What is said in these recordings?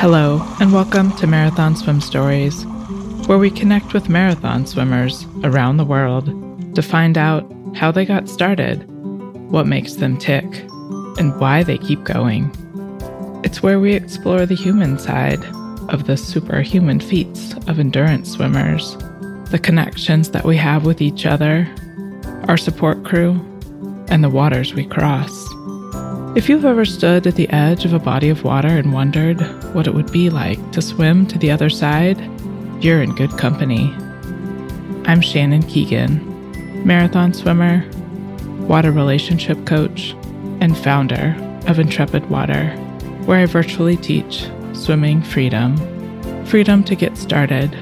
Hello, and welcome to Marathon Swim Stories, where we connect with marathon swimmers around the world to find out how they got started, what makes them tick, and why they keep going. It's where we explore the human side of the superhuman feats of endurance swimmers, the connections that we have with each other, our support crew, and the waters we cross. If you've ever stood at the edge of a body of water and wondered what it would be like to swim to the other side, you're in good company. I'm Shannon Keegan, marathon swimmer, water relationship coach, and founder of Intrepid Water, where I virtually teach swimming freedom freedom to get started,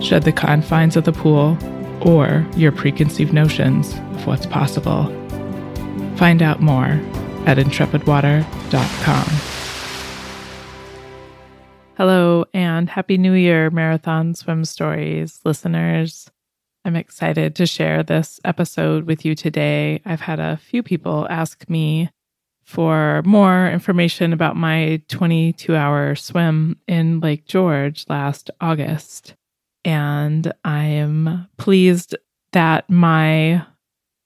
shed the confines of the pool, or your preconceived notions of what's possible. Find out more at intrepidwater.com. Hello, and Happy New Year, Marathon Swim Stories listeners. I'm excited to share this episode with you today. I've had a few people ask me for more information about my 22 hour swim in Lake George last August. And I am pleased that my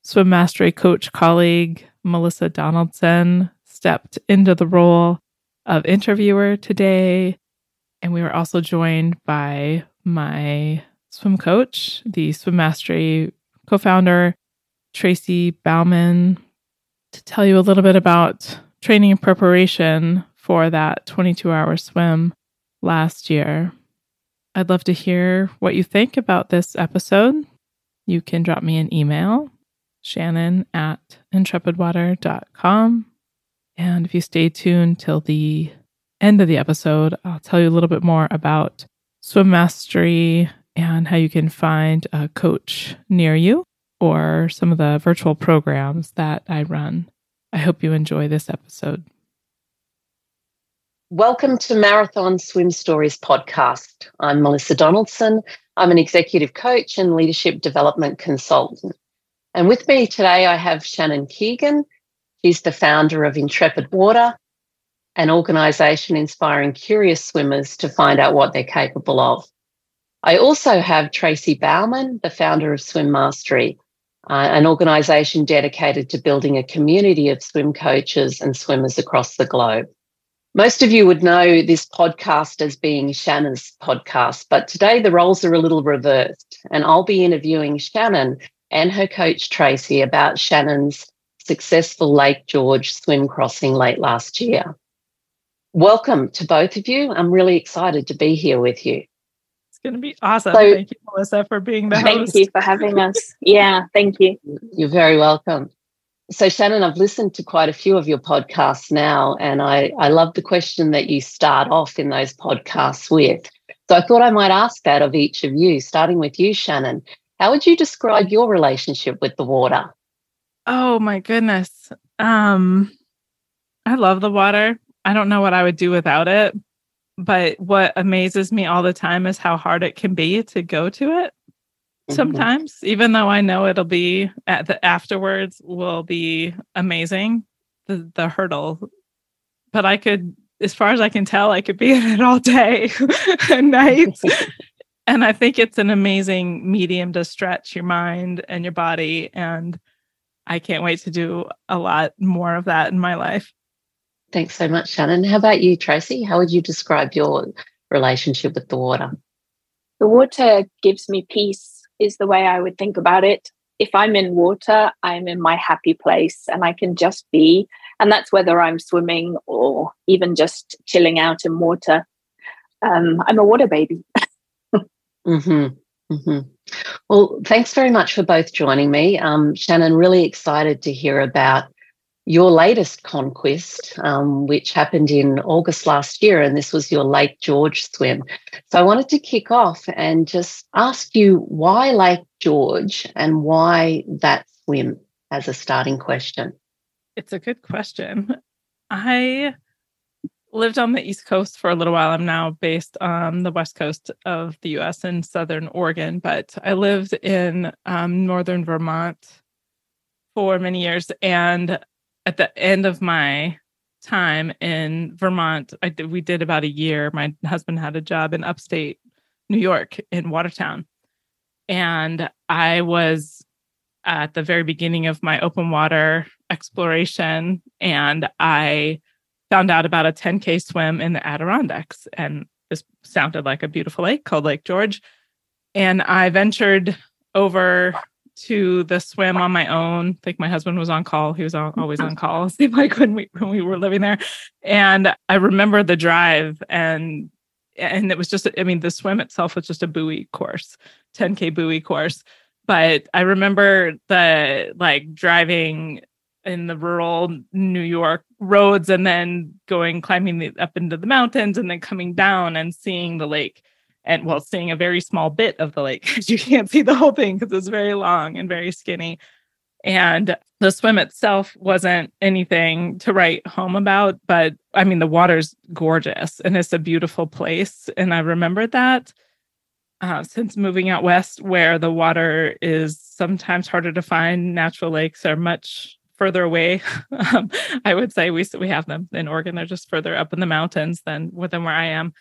swim mastery coach colleague, Melissa Donaldson stepped into the role of interviewer today. And we were also joined by my swim coach, the Swim Mastery co founder, Tracy Bauman, to tell you a little bit about training and preparation for that 22 hour swim last year. I'd love to hear what you think about this episode. You can drop me an email shannon at intrepidwater.com. And if you stay tuned till the end of the episode, I'll tell you a little bit more about swim mastery and how you can find a coach near you or some of the virtual programs that I run. I hope you enjoy this episode. Welcome to Marathon Swim Stories podcast. I'm Melissa Donaldson. I'm an executive coach and leadership development consultant. And with me today, I have Shannon Keegan. She's the founder of Intrepid Water, an organization inspiring curious swimmers to find out what they're capable of. I also have Tracy Bauman, the founder of Swim Mastery, uh, an organization dedicated to building a community of swim coaches and swimmers across the globe. Most of you would know this podcast as being Shannon's podcast, but today the roles are a little reversed, and I'll be interviewing Shannon and her coach Tracy about Shannon's successful Lake George swim crossing late last year. Welcome to both of you. I'm really excited to be here with you. It's going to be awesome. So, thank you, Melissa, for being the thank host. Thank you for having us. Yeah, thank you. You're very welcome. So, Shannon, I've listened to quite a few of your podcasts now, and I, I love the question that you start off in those podcasts with. So, I thought I might ask that of each of you, starting with you, Shannon. How would you describe your relationship with the water? Oh my goodness. Um I love the water. I don't know what I would do without it, but what amazes me all the time is how hard it can be to go to it. Mm-hmm. Sometimes, even though I know it'll be at the afterwards will be amazing, the the hurdle. But I could as far as I can tell, I could be in it all day and nights. and I think it's an amazing medium to stretch your mind and your body. And I can't wait to do a lot more of that in my life. Thanks so much, Shannon. How about you, Tracy? How would you describe your relationship with the water? The water gives me peace, is the way I would think about it. If I'm in water, I'm in my happy place and I can just be. And that's whether I'm swimming or even just chilling out in water. Um, I'm a water baby. Mm-hmm. Mm-hmm. Well, thanks very much for both joining me. Um, Shannon, really excited to hear about your latest conquest, um, which happened in August last year, and this was your Lake George swim. So I wanted to kick off and just ask you why Lake George and why that swim as a starting question. It's a good question. I lived on the East Coast for a little while. I'm now based on the West Coast of the US in Southern Oregon, but I lived in um, Northern Vermont for many years. And at the end of my time in Vermont. I did, we did about a year. My husband had a job in upstate New York in Watertown. And I was at the very beginning of my open water exploration and I found out about a 10K swim in the Adirondacks. And this sounded like a beautiful lake called Lake George. And I ventured over to the swim on my own. I think my husband was on call. He was always on call. Seemed like when we when we were living there, and I remember the drive and and it was just I mean the swim itself was just a buoy course, 10k buoy course. But I remember the like driving in the rural New York roads and then going climbing the, up into the mountains and then coming down and seeing the lake and well, seeing a very small bit of the lake because you can't see the whole thing because it's very long and very skinny. And the swim itself wasn't anything to write home about, but I mean, the water's gorgeous and it's a beautiful place. And I remembered that uh, since moving out west, where the water is sometimes harder to find, natural lakes are much further away. um, I would say we we have them in Oregon; they're just further up in the mountains than within where I am.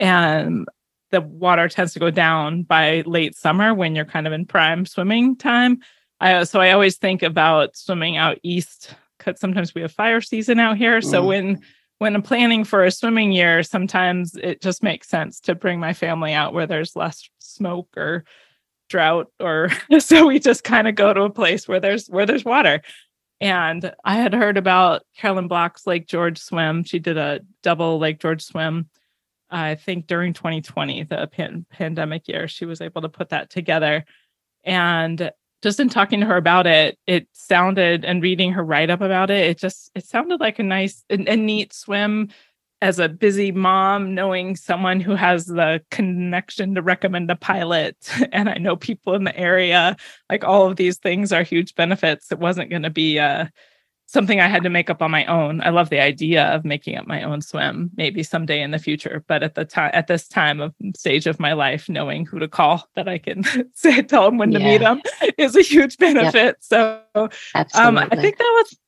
And the water tends to go down by late summer when you're kind of in prime swimming time. I, so I always think about swimming out east because sometimes we have fire season out here. So mm. when when I'm planning for a swimming year, sometimes it just makes sense to bring my family out where there's less smoke or drought or so we just kind of go to a place where there's where there's water. And I had heard about Carolyn Block's Lake George swim. She did a double Lake George swim I think during 2020, the pan- pandemic year, she was able to put that together. And just in talking to her about it, it sounded and reading her write up about it, it just it sounded like a nice and neat swim as a busy mom, knowing someone who has the connection to recommend a pilot. And I know people in the area, like all of these things are huge benefits. It wasn't going to be a something I had to make up on my own. I love the idea of making up my own swim, maybe someday in the future. But at the time, at this time of stage of my life, knowing who to call that I can say, tell them when yeah. to meet them is a huge benefit. Yep. So, um, I think that was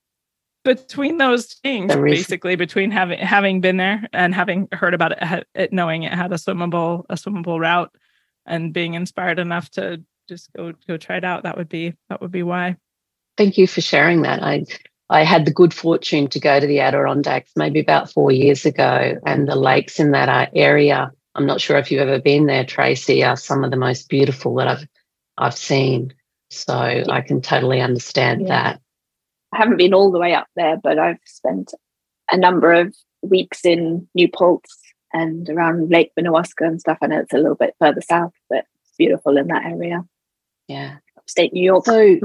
between those things, basically between having having been there and having heard about it, it, knowing it had a swimmable a swimmable route, and being inspired enough to just go go try it out. That would be that would be why. Thank you for sharing that. I I had the good fortune to go to the Adirondacks maybe about four years ago, and the lakes in that uh, area. I'm not sure if you've ever been there, Tracy. Are some of the most beautiful that I've I've seen. So I can totally understand yeah. that. I haven't been all the way up there, but I've spent a number of weeks in New Paltz and around Lake Minnewaska and stuff. I know it's a little bit further south, but it's beautiful in that area. Yeah. Upstate New York. So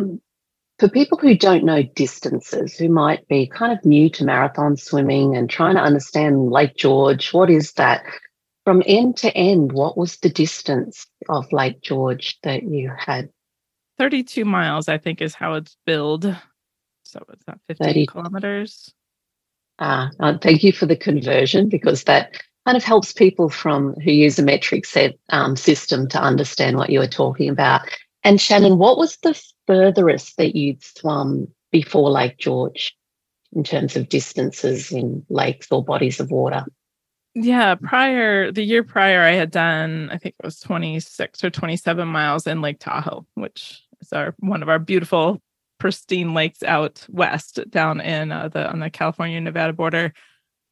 for people who don't know distances, who might be kind of new to marathon swimming and trying to understand Lake George, what is that? From end to end, what was the distance of Lake George that you had? 32 miles, I think, is how it's billed. So it's not 15 30. kilometers. Ah, uh, thank you for the conversion because that kind of helps people from who use a metric set um, system to understand what you were talking about. And Shannon, what was the furthest that you'd swum before Lake George in terms of distances in lakes or bodies of water? Yeah, prior the year prior, I had done I think it was 26 or 27 miles in Lake Tahoe, which is our one of our beautiful pristine lakes out west down in uh, the on the California Nevada border.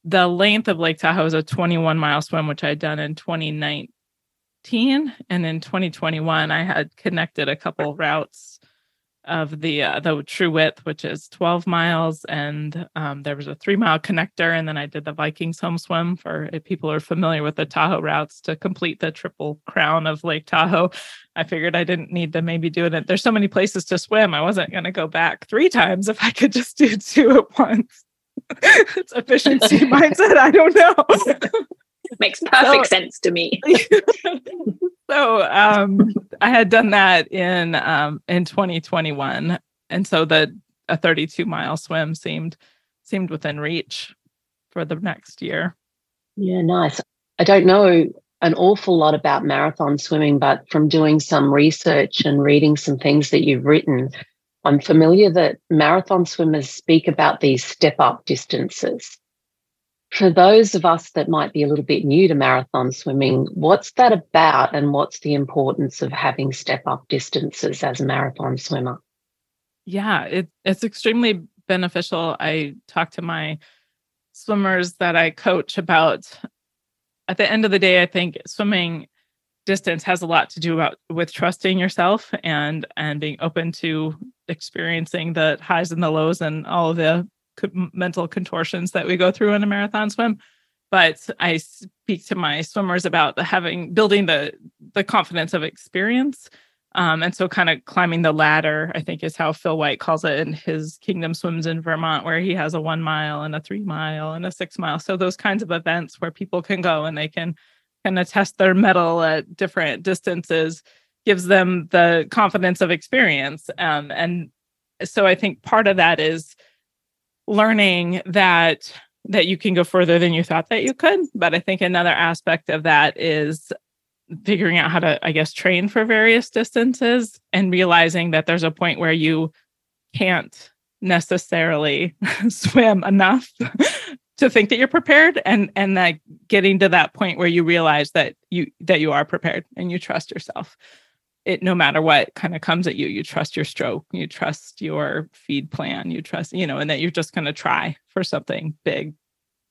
The length of Lake Tahoe is a 21 mile swim, which I had done in 2019, and in 2021 I had connected a couple routes of the uh, the true width, which is 12 miles, and um, there was a three mile connector, and then I did the Vikingsholm swim for if people are familiar with the Tahoe routes to complete the triple crown of Lake Tahoe. I figured I didn't need to maybe do it. There's so many places to swim. I wasn't going to go back three times if I could just do two at once. it's efficiency mindset. I don't know. Makes perfect so, sense to me. so um, I had done that in um, in 2021, and so the a 32 mile swim seemed seemed within reach for the next year. Yeah, nice. I don't know an awful lot about marathon swimming, but from doing some research and reading some things that you've written, I'm familiar that marathon swimmers speak about these step up distances for those of us that might be a little bit new to marathon swimming, what's that about and what's the importance of having step up distances as a marathon swimmer? Yeah, it, it's extremely beneficial. I talk to my swimmers that I coach about at the end of the day, I think swimming distance has a lot to do about with trusting yourself and and being open to experiencing the highs and the lows and all of the mental contortions that we go through in a marathon swim. But i speak to my swimmers about the having building the the confidence of experience. Um, and so kind of climbing the ladder i think is how phil white calls it in his kingdom swims in vermont where he has a one mile and a three mile and a six mile. So those kinds of events where people can go and they can kind of test their mettle at different distances gives them the confidence of experience. Um, and so i think part of that is learning that that you can go further than you thought that you could but i think another aspect of that is figuring out how to i guess train for various distances and realizing that there's a point where you can't necessarily swim enough to think that you're prepared and and that getting to that point where you realize that you that you are prepared and you trust yourself it no matter what kind of comes at you you trust your stroke you trust your feed plan you trust you know and that you're just going to try for something big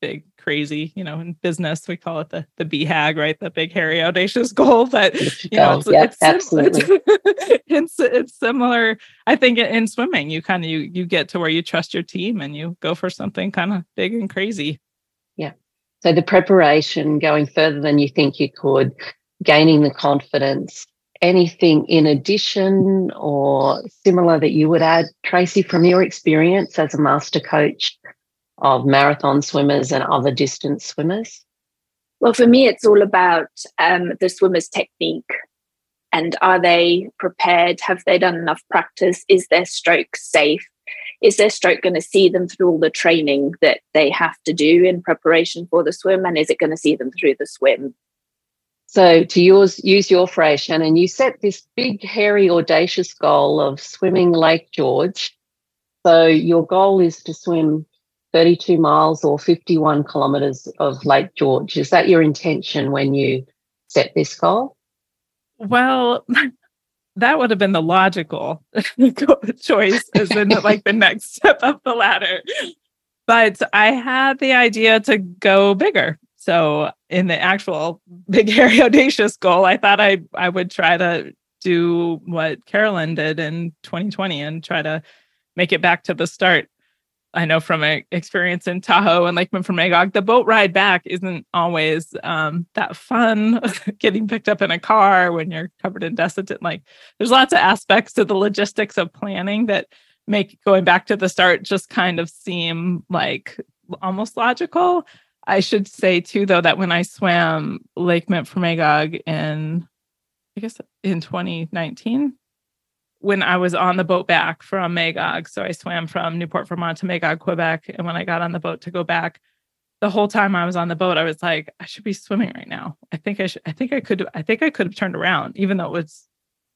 big crazy you know in business we call it the the BHAG right? The big hairy audacious goal but you know oh, it's, yeah, it's, absolutely. it's, it's similar i think in swimming you kind of you you get to where you trust your team and you go for something kind of big and crazy. Yeah. So the preparation going further than you think you could gaining the confidence anything in addition or similar that you would add, Tracy, from your experience as a master coach of marathon swimmers and other distance swimmers? Well, for me, it's all about um, the swimmer's technique. And are they prepared? Have they done enough practice? Is their stroke safe? Is their stroke going to see them through all the training that they have to do in preparation for the swim? And is it going to see them through the swim? So, to use, use your phrase, Shannon, you set this big, hairy, audacious goal of swimming Lake George. So, your goal is to swim 32 miles or 51 kilometers of Lake George. Is that your intention when you set this goal? Well, that would have been the logical choice as in like the next step up the ladder. But I had the idea to go bigger. So in the actual big hairy audacious goal, I thought I I would try to do what Carolyn did in 2020 and try to make it back to the start. I know from experience in Tahoe and Lake Memphremagog, the boat ride back isn't always um, that fun. Getting picked up in a car when you're covered in dust, like there's lots of aspects to the logistics of planning that make going back to the start just kind of seem like almost logical. I should say too, though, that when I swam Lake Memphremagog in, I guess in 2019, when I was on the boat back from Magog, so I swam from Newport, Vermont to Magog, Quebec, and when I got on the boat to go back, the whole time I was on the boat, I was like, I should be swimming right now. I think I should. I think I could. I think I could have turned around, even though it was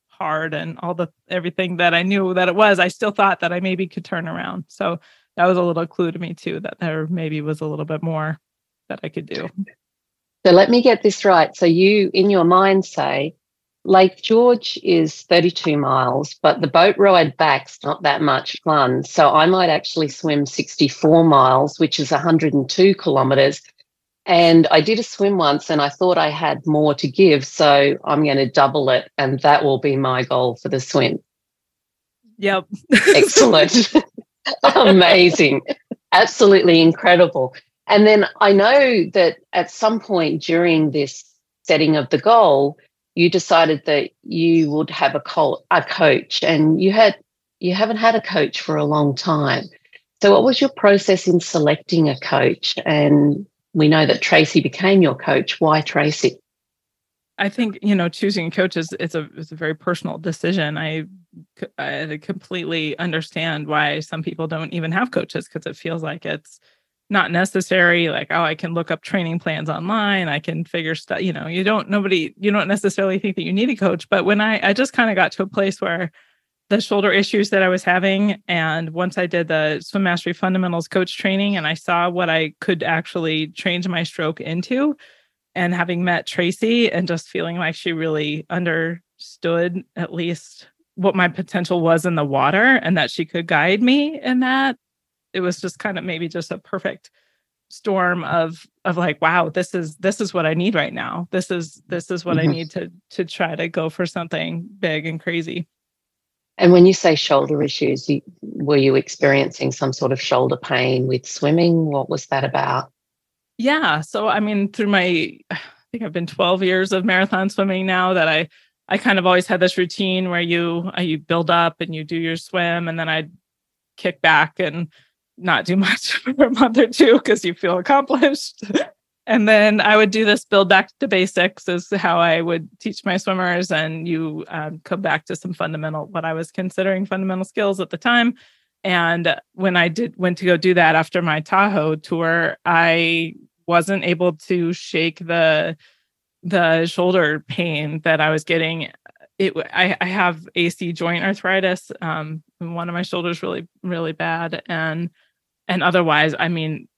hard and all the everything that I knew that it was. I still thought that I maybe could turn around. So that was a little clue to me too that there maybe was a little bit more that I could do. So let me get this right. So you, in your mind, say Lake George is 32 miles, but the boat ride back's not that much fun. So I might actually swim 64 miles, which is 102 kilometers. And I did a swim once and I thought I had more to give. So I'm going to double it. And that will be my goal for the swim. Yep. Excellent. Amazing. Absolutely incredible. And then I know that at some point during this setting of the goal, you decided that you would have a, co- a coach and you had you haven't had a coach for a long time. So what was your process in selecting a coach? And we know that Tracy became your coach. Why Tracy? I think you know choosing a coach is it's a it's a very personal decision. I I completely understand why some people don't even have coaches because it feels like it's not necessary like oh i can look up training plans online i can figure stuff you know you don't nobody you don't necessarily think that you need a coach but when i i just kind of got to a place where the shoulder issues that I was having. And once I did the swim mastery fundamentals coach training and I saw what I could actually change my stroke into, and having met Tracy and just feeling like she really understood at least what my potential was in the water and that she could guide me in that, it was just kind of maybe just a perfect storm of of like wow this is this is what i need right now this is this is what mm-hmm. i need to to try to go for something big and crazy and when you say shoulder issues, you, were you experiencing some sort of shoulder pain with swimming? What was that about? Yeah. So, I mean, through my, I think I've been 12 years of marathon swimming now that I, I kind of always had this routine where you, uh, you build up and you do your swim and then I'd kick back and not do much for a month or two because you feel accomplished. and then I would do this build back to basics is how I would teach my swimmers, and you um, come back to some fundamental what I was considering fundamental skills at the time. And when I did went to go do that after my Tahoe tour, I wasn't able to shake the the shoulder pain that I was getting. It I, I have AC joint arthritis. Um, one of my shoulders really really bad, and and otherwise, I mean,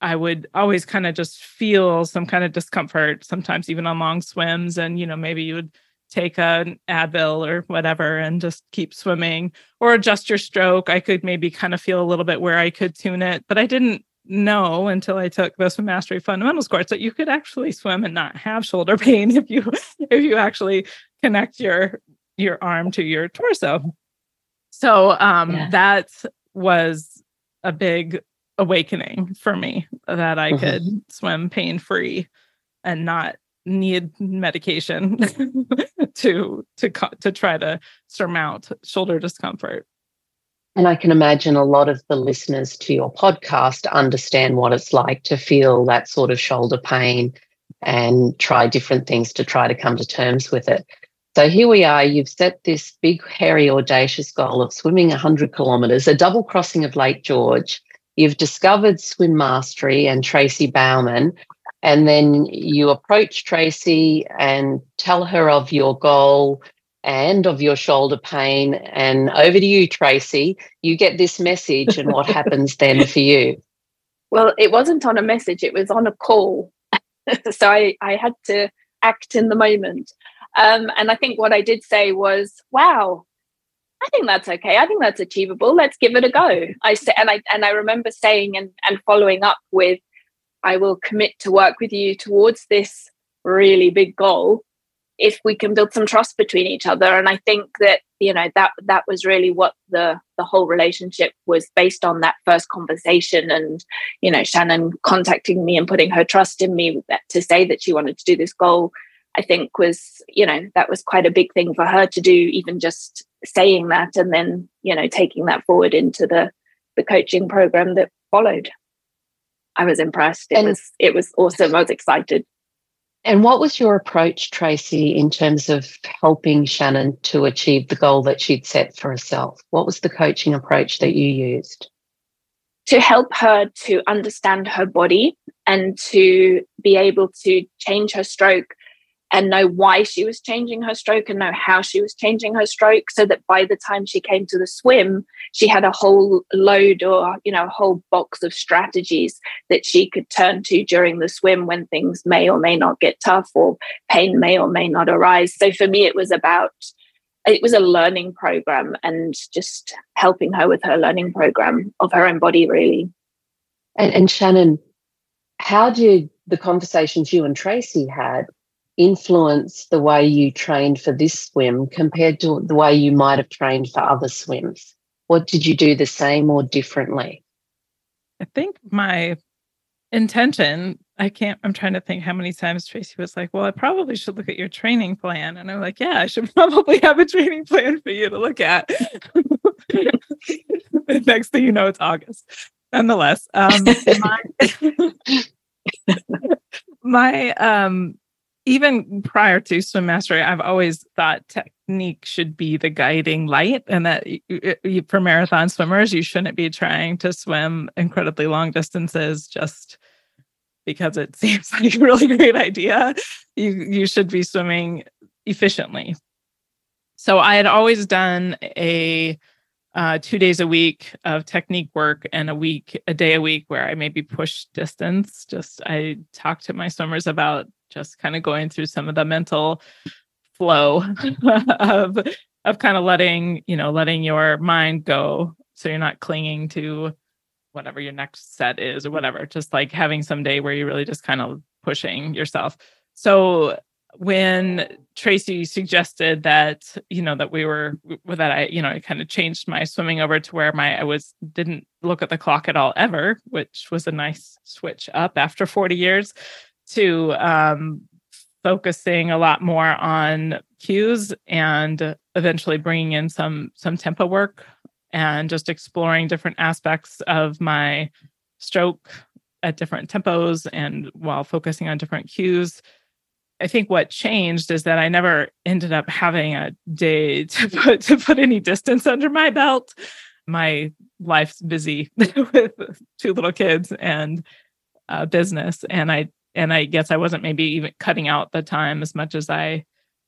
I would always kind of just feel some kind of discomfort, sometimes even on long swims. And, you know, maybe you would take an Advil or whatever and just keep swimming or adjust your stroke. I could maybe kind of feel a little bit where I could tune it, but I didn't know until I took the swim mastery fundamentals course that you could actually swim and not have shoulder pain if you if you actually connect your your arm to your torso. So um yeah. that was a big awakening for me that I mm-hmm. could swim pain free and not need medication to to to try to surmount shoulder discomfort. And I can imagine a lot of the listeners to your podcast understand what it's like to feel that sort of shoulder pain and try different things to try to come to terms with it. So here we are. You've set this big, hairy, audacious goal of swimming 100 kilometres, a double crossing of Lake George, You've discovered Swim Mastery and Tracy Bauman, and then you approach Tracy and tell her of your goal and of your shoulder pain. And over to you, Tracy. You get this message, and what happens then for you? Well, it wasn't on a message, it was on a call. so I, I had to act in the moment. Um, and I think what I did say was, wow, I think that's okay. I think that's achievable. Let's give it a go. I said, and I and I remember saying and and following up with, I will commit to work with you towards this really big goal if we can build some trust between each other. And I think that you know that that was really what the the whole relationship was based on that first conversation and you know Shannon contacting me and putting her trust in me to say that she wanted to do this goal I think was, you know, that was quite a big thing for her to do, even just saying that and then, you know, taking that forward into the the coaching program that followed. I was impressed. It and, was it was awesome. I was excited. And what was your approach, Tracy, in terms of helping Shannon to achieve the goal that she'd set for herself? What was the coaching approach that you used? To help her to understand her body and to be able to change her stroke and know why she was changing her stroke and know how she was changing her stroke so that by the time she came to the swim she had a whole load or you know a whole box of strategies that she could turn to during the swim when things may or may not get tough or pain may or may not arise. So for me it was about it was a learning program and just helping her with her learning program of her own body really. And, and shannon how did the conversations you and tracy had influence the way you trained for this swim compared to the way you might have trained for other swims? What did you do the same or differently? I think my intention, I can't, I'm trying to think how many times Tracy was like, Well, I probably should look at your training plan. And I'm like, Yeah, I should probably have a training plan for you to look at. Next thing you know, it's August. Nonetheless, um, my, my um, even prior to swim mastery, I've always thought technique should be the guiding light, and that for marathon swimmers, you shouldn't be trying to swim incredibly long distances just because it seems like a really great idea. You you should be swimming efficiently. So I had always done a uh, two days a week of technique work and a week, a day a week where I maybe push distance. Just I talk to my swimmers about just kind of going through some of the mental flow of of kind of letting you know letting your mind go so you're not clinging to whatever your next set is or whatever just like having some day where you're really just kind of pushing yourself so when tracy suggested that you know that we were that i you know i kind of changed my swimming over to where my i was didn't look at the clock at all ever which was a nice switch up after 40 years to um focusing a lot more on cues and eventually bringing in some some tempo work and just exploring different aspects of my stroke at different tempos and while focusing on different cues i think what changed is that i never ended up having a day to put to put any distance under my belt my life's busy with two little kids and business and i and i guess i wasn't maybe even cutting out the time as much as i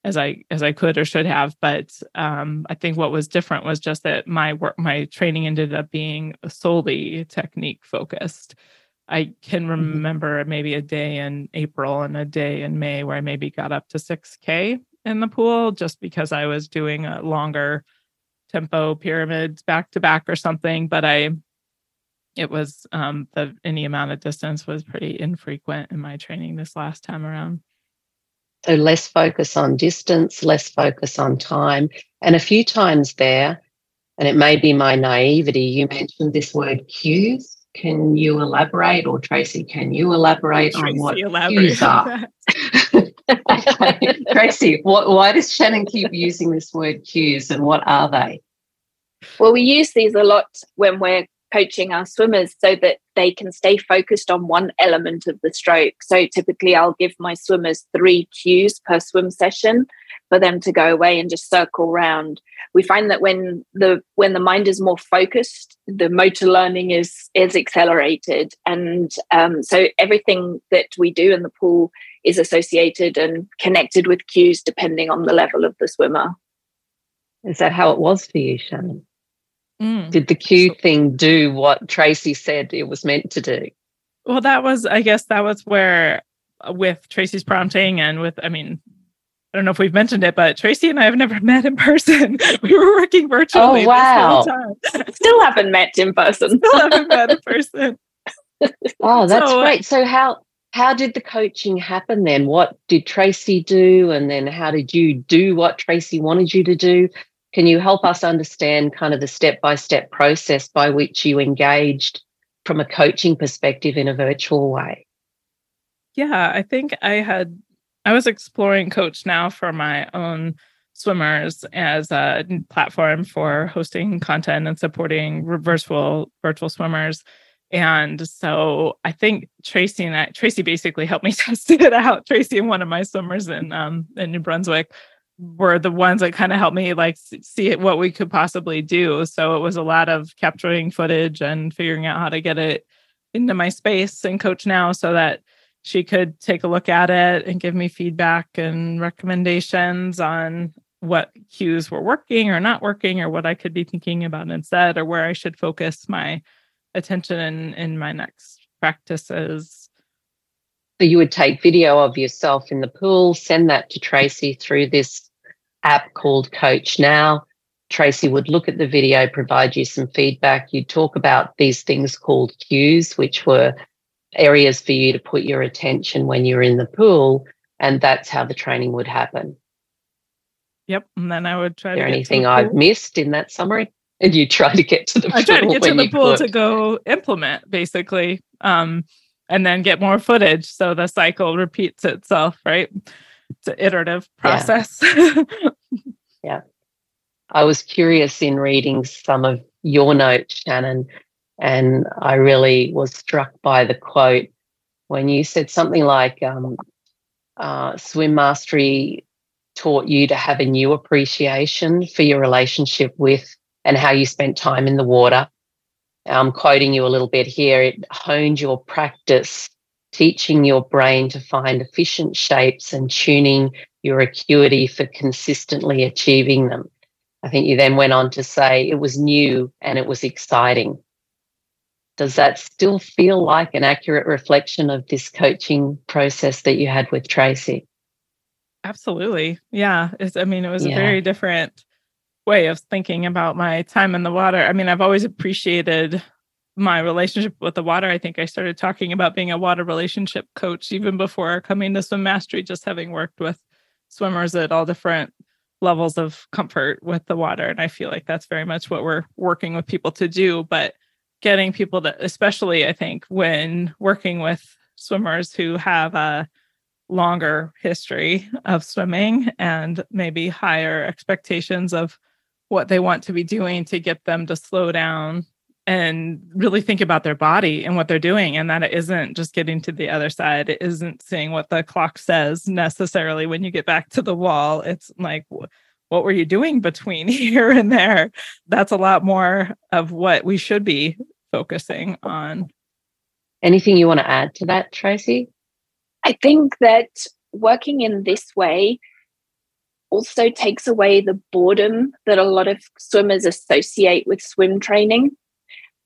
as I as I could or should have. But um, I think what was different was just that my work, my training ended up being solely technique focused. I can mm-hmm. remember mm-hmm. maybe a day in April and a day in May where I maybe got up to 6K in the pool just because I was doing a longer tempo pyramids back to back or something. But I, it was um, the any amount of distance was pretty infrequent in my training this last time around. So less focus on distance, less focus on time. And a few times there, and it may be my naivety, you mentioned this word cues. Can you elaborate, or Tracy, can you elaborate Tracy, on what elaborate cues are? Tracy, what, why does Shannon keep using this word cues and what are they? Well, we use these a lot when we're coaching our swimmers so that they can stay focused on one element of the stroke. So typically, I'll give my swimmers three cues per swim session for them to go away and just circle round. We find that when the when the mind is more focused, the motor learning is is accelerated, and um, so everything that we do in the pool is associated and connected with cues depending on the level of the swimmer. Is that how it was for you, Shannon? Mm. Did the cue thing do what Tracy said it was meant to do? Well, that was, I guess, that was where, uh, with Tracy's prompting and with, I mean, I don't know if we've mentioned it, but Tracy and I have never met in person. we were working virtually. Oh wow! Still haven't met in person. Still haven't met in person. oh, that's so, uh, great. So how how did the coaching happen then? What did Tracy do, and then how did you do what Tracy wanted you to do? Can you help us understand kind of the step by step process by which you engaged from a coaching perspective in a virtual way? Yeah, I think I had, I was exploring CoachNow for my own swimmers as a platform for hosting content and supporting virtual virtual swimmers. And so I think Tracy and I, Tracy basically helped me test it out. Tracy and one of my swimmers in um in New Brunswick were the ones that kind of helped me like see what we could possibly do. So it was a lot of capturing footage and figuring out how to get it into my space and CoachNow so that she could take a look at it and give me feedback and recommendations on what cues were working or not working or what I could be thinking about instead or where I should focus my attention in, in my next practices so you would take video of yourself in the pool, send that to Tracy through this app called CoachNow. Tracy would look at the video, provide you some feedback. You'd talk about these things called cues, which were areas for you to put your attention when you're in the pool. And that's how the training would happen. Yep. And then I would try Is there anything I've missed in that summary? And you try to get to the I try to get to the pool could. to go implement basically. Um, and then get more footage. So the cycle repeats itself, right? It's an iterative process. Yeah. yeah. I was curious in reading some of your notes, Shannon, and I really was struck by the quote when you said something like, um, uh, swim mastery taught you to have a new appreciation for your relationship with and how you spent time in the water I'm quoting you a little bit here. It honed your practice, teaching your brain to find efficient shapes and tuning your acuity for consistently achieving them. I think you then went on to say it was new and it was exciting. Does that still feel like an accurate reflection of this coaching process that you had with Tracy? Absolutely. Yeah. It's, I mean, it was yeah. a very different way of thinking about my time in the water. I mean, I've always appreciated my relationship with the water. I think I started talking about being a water relationship coach even before coming to swim mastery, just having worked with swimmers at all different levels of comfort with the water. And I feel like that's very much what we're working with people to do. But getting people to, especially I think when working with swimmers who have a longer history of swimming and maybe higher expectations of what they want to be doing to get them to slow down and really think about their body and what they're doing and that it isn't just getting to the other side. It isn't seeing what the clock says necessarily when you get back to the wall. It's like what were you doing between here and there? That's a lot more of what we should be focusing on. Anything you want to add to that tracy? I think that working in this way also takes away the boredom that a lot of swimmers associate with swim training.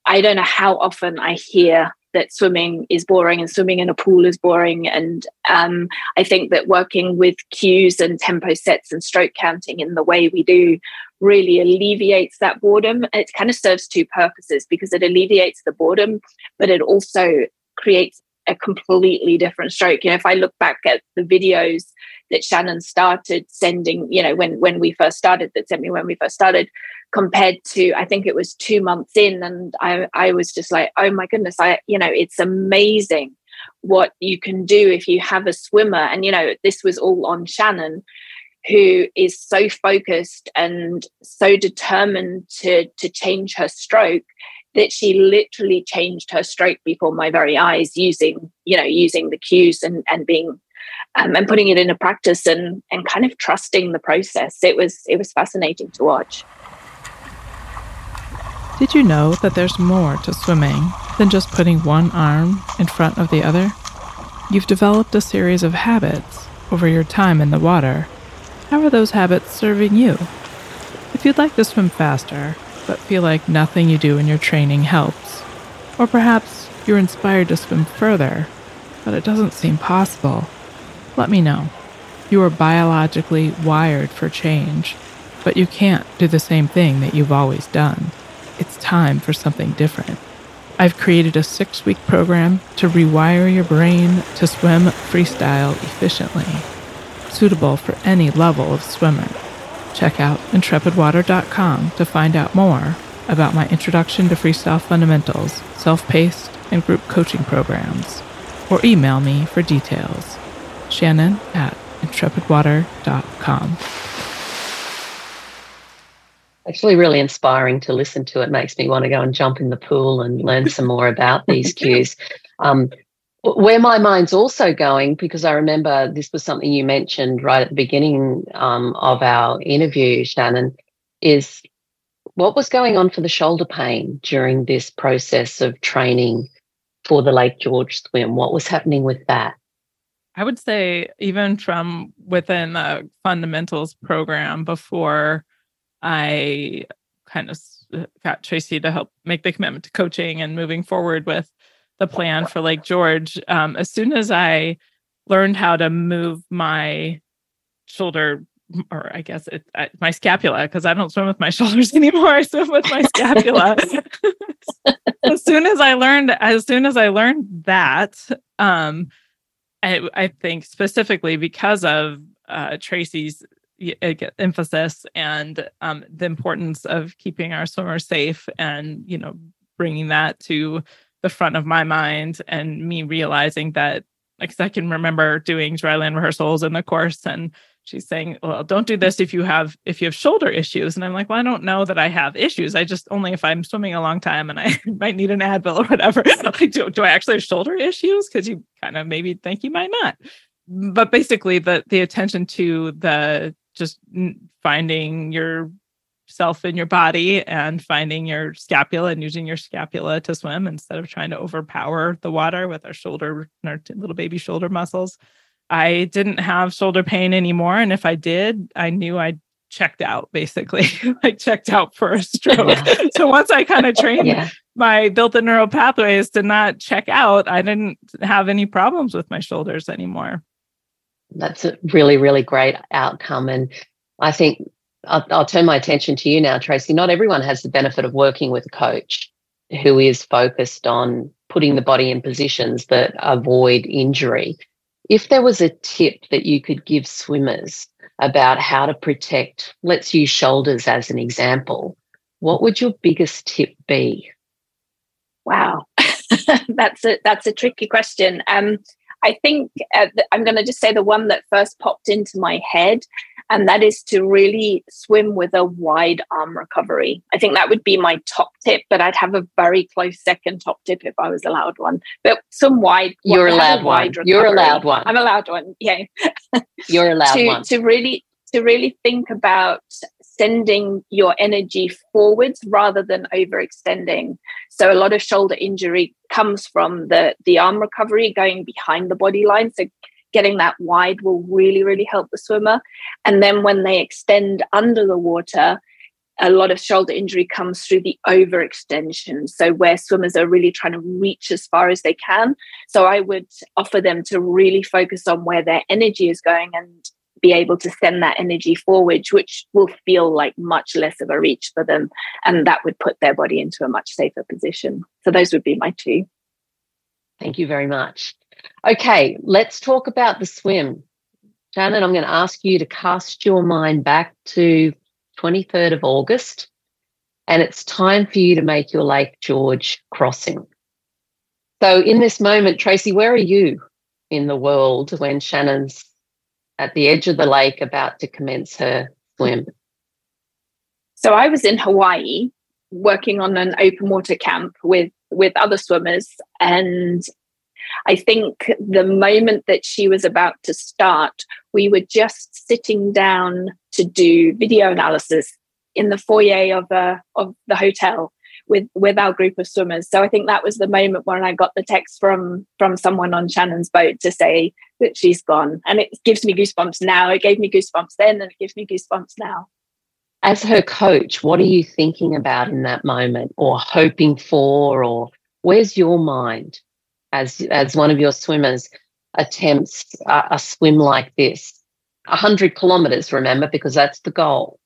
I don't know how often I hear that swimming is boring and swimming in a pool is boring. And um, I think that working with cues and tempo sets and stroke counting in the way we do really alleviates that boredom. It kind of serves two purposes because it alleviates the boredom, but it also creates a completely different stroke. You know, if I look back at the videos that Shannon started sending, you know, when when we first started, that sent me when we first started, compared to I think it was two months in, and I I was just like, oh my goodness, I you know it's amazing what you can do if you have a swimmer, and you know this was all on Shannon, who is so focused and so determined to to change her stroke that she literally changed her stroke before my very eyes using you know using the cues and and being um, and putting it into practice and and kind of trusting the process it was it was fascinating to watch did you know that there's more to swimming than just putting one arm in front of the other? You've developed a series of habits over your time in the water. How are those habits serving you? If you'd like to swim faster, but feel like nothing you do in your training helps, or perhaps you're inspired to swim further, but it doesn't seem possible, let me know. You are biologically wired for change, but you can't do the same thing that you've always done it's time for something different. I've created a six week program to rewire your brain to swim freestyle efficiently, suitable for any level of swimmer. Check out intrepidwater.com to find out more about my Introduction to Freestyle Fundamentals, self paced, and group coaching programs, or email me for details. Shannon at intrepidwater.com actually really inspiring to listen to. It makes me want to go and jump in the pool and learn some more about these cues. Um, where my mind's also going, because I remember this was something you mentioned right at the beginning um, of our interview, Shannon, is what was going on for the shoulder pain during this process of training for the Lake George swim? What was happening with that? I would say, even from within the fundamentals program before I kind of uh, got Tracy to help make the commitment to coaching and moving forward with the plan for Lake George. Um, as soon as I learned how to move my shoulder, or I guess it, my scapula, because I don't swim with my shoulders anymore. I swim with my scapula. as soon as I learned, as soon as I learned that, um, I, I think specifically because of uh, Tracy's emphasis and um, the importance of keeping our swimmers safe and you know bringing that to the front of my mind and me realizing that like i can remember doing dryland rehearsals in the course and she's saying well don't do this if you have if you have shoulder issues. And i'm like well i don't know that i have issues. I just only if i'm swimming a long time and i might need an advil or whatever. Like, do, do i actually have shoulder issues? Because you kind of maybe think you might not. But basically the the attention to the just finding yourself in your body and finding your scapula and using your scapula to swim instead of trying to overpower the water with our shoulder and our little baby shoulder muscles I didn't have shoulder pain anymore. And if I did, I knew I checked out basically. I checked out for a stroke. Yeah. so once I kind of trained yeah. my built the neural pathways to not check out, I didn't have any problems with my shoulders anymore. That's a really, really great outcome. And I think I'll, I'll turn my attention to you now, Tracy. Not everyone has the benefit of working with a coach who is focused on putting the body in positions that avoid injury. If there was a tip that you could give swimmers about how to protect, let's use shoulders as an example, what would your biggest tip be? Wow, that's a that's a tricky question. Um, I think uh, I'm going to just say the one that first popped into my head, and that is to really swim with a wide arm recovery. I think that would be my top tip, but I'd have a very close second top tip if I was allowed one. But some wide, you're allowed wide one. You're allowed one. I'm allowed one. Yeah, you're allowed to, one. To really to really think about sending your energy forwards rather than overextending. So a lot of shoulder injury comes from the the arm recovery going behind the body line. So getting that wide will really really help the swimmer. And then when they extend under the water, a lot of shoulder injury comes through the overextension. So, where swimmers are really trying to reach as far as they can. So, I would offer them to really focus on where their energy is going and be able to send that energy forward, which will feel like much less of a reach for them. And that would put their body into a much safer position. So those would be my two. Thank you very much. Okay, let's talk about the swim. Shannon, I'm going to ask you to cast your mind back to 23rd of August, and it's time for you to make your Lake George crossing. So, in this moment, Tracy, where are you in the world when Shannon's at the edge of the lake about to commence her swim? So I was in Hawaii working on an open water camp with with other swimmers and I think the moment that she was about to start, we were just sitting down to do video analysis in the foyer of, uh, of the hotel with with our group of swimmers. So I think that was the moment when I got the text from from someone on Shannon's boat to say that she's gone, and it gives me goosebumps now. It gave me goosebumps then, and it gives me goosebumps now. As her coach, what are you thinking about in that moment, or hoping for, or where's your mind as as one of your swimmers attempts a, a swim like this? 100 kilometers, remember, because that's the goal.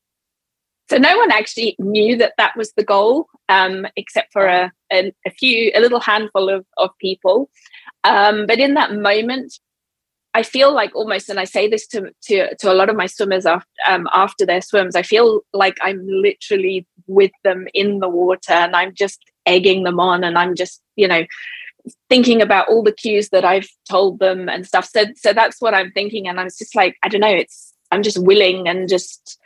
So no one actually knew that that was the goal, um, except for a, a, a, few, a little handful of, of people. Um, but in that moment, I feel like almost, and I say this to to, to a lot of my swimmers after, um, after their swims, I feel like I'm literally with them in the water, and I'm just egging them on, and I'm just, you know, thinking about all the cues that I've told them and stuff. So, so that's what I'm thinking, and I was just like, I don't know, it's I'm just willing and just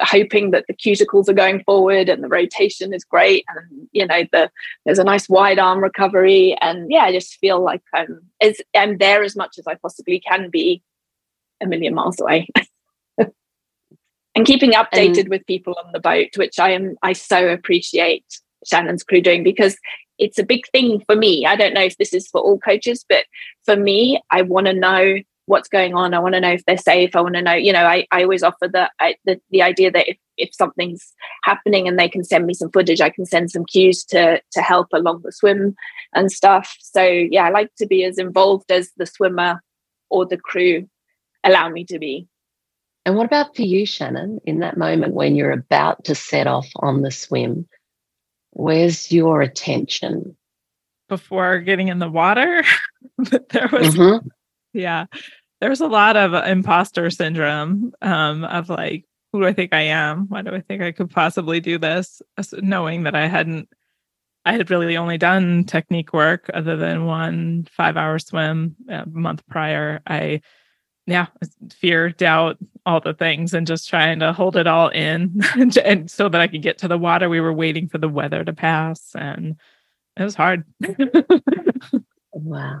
hoping that the cuticles are going forward and the rotation is great and you know the there's a nice wide arm recovery and yeah I just feel like I'm as I'm there as much as I possibly can be a million miles away. and keeping updated and, with people on the boat, which I am I so appreciate Shannon's crew doing because it's a big thing for me. I don't know if this is for all coaches, but for me, I want to know what's going on. I want to know if they're safe. I want to know, you know, I, I always offer the, I, the, the idea that if, if something's happening and they can send me some footage, I can send some cues to, to help along the swim and stuff. So yeah, I like to be as involved as the swimmer or the crew allow me to be. And what about for you, Shannon, in that moment when you're about to set off on the swim? Where's your attention? Before getting in the water, there was mm-hmm yeah. There's a lot of imposter syndrome um, of like, who do I think I am? Why do I think I could possibly do this? Knowing that I hadn't, I had really only done technique work other than one five hour swim a month prior. I, yeah, fear, doubt, all the things, and just trying to hold it all in, and so that I could get to the water. We were waiting for the weather to pass, and it was hard. wow.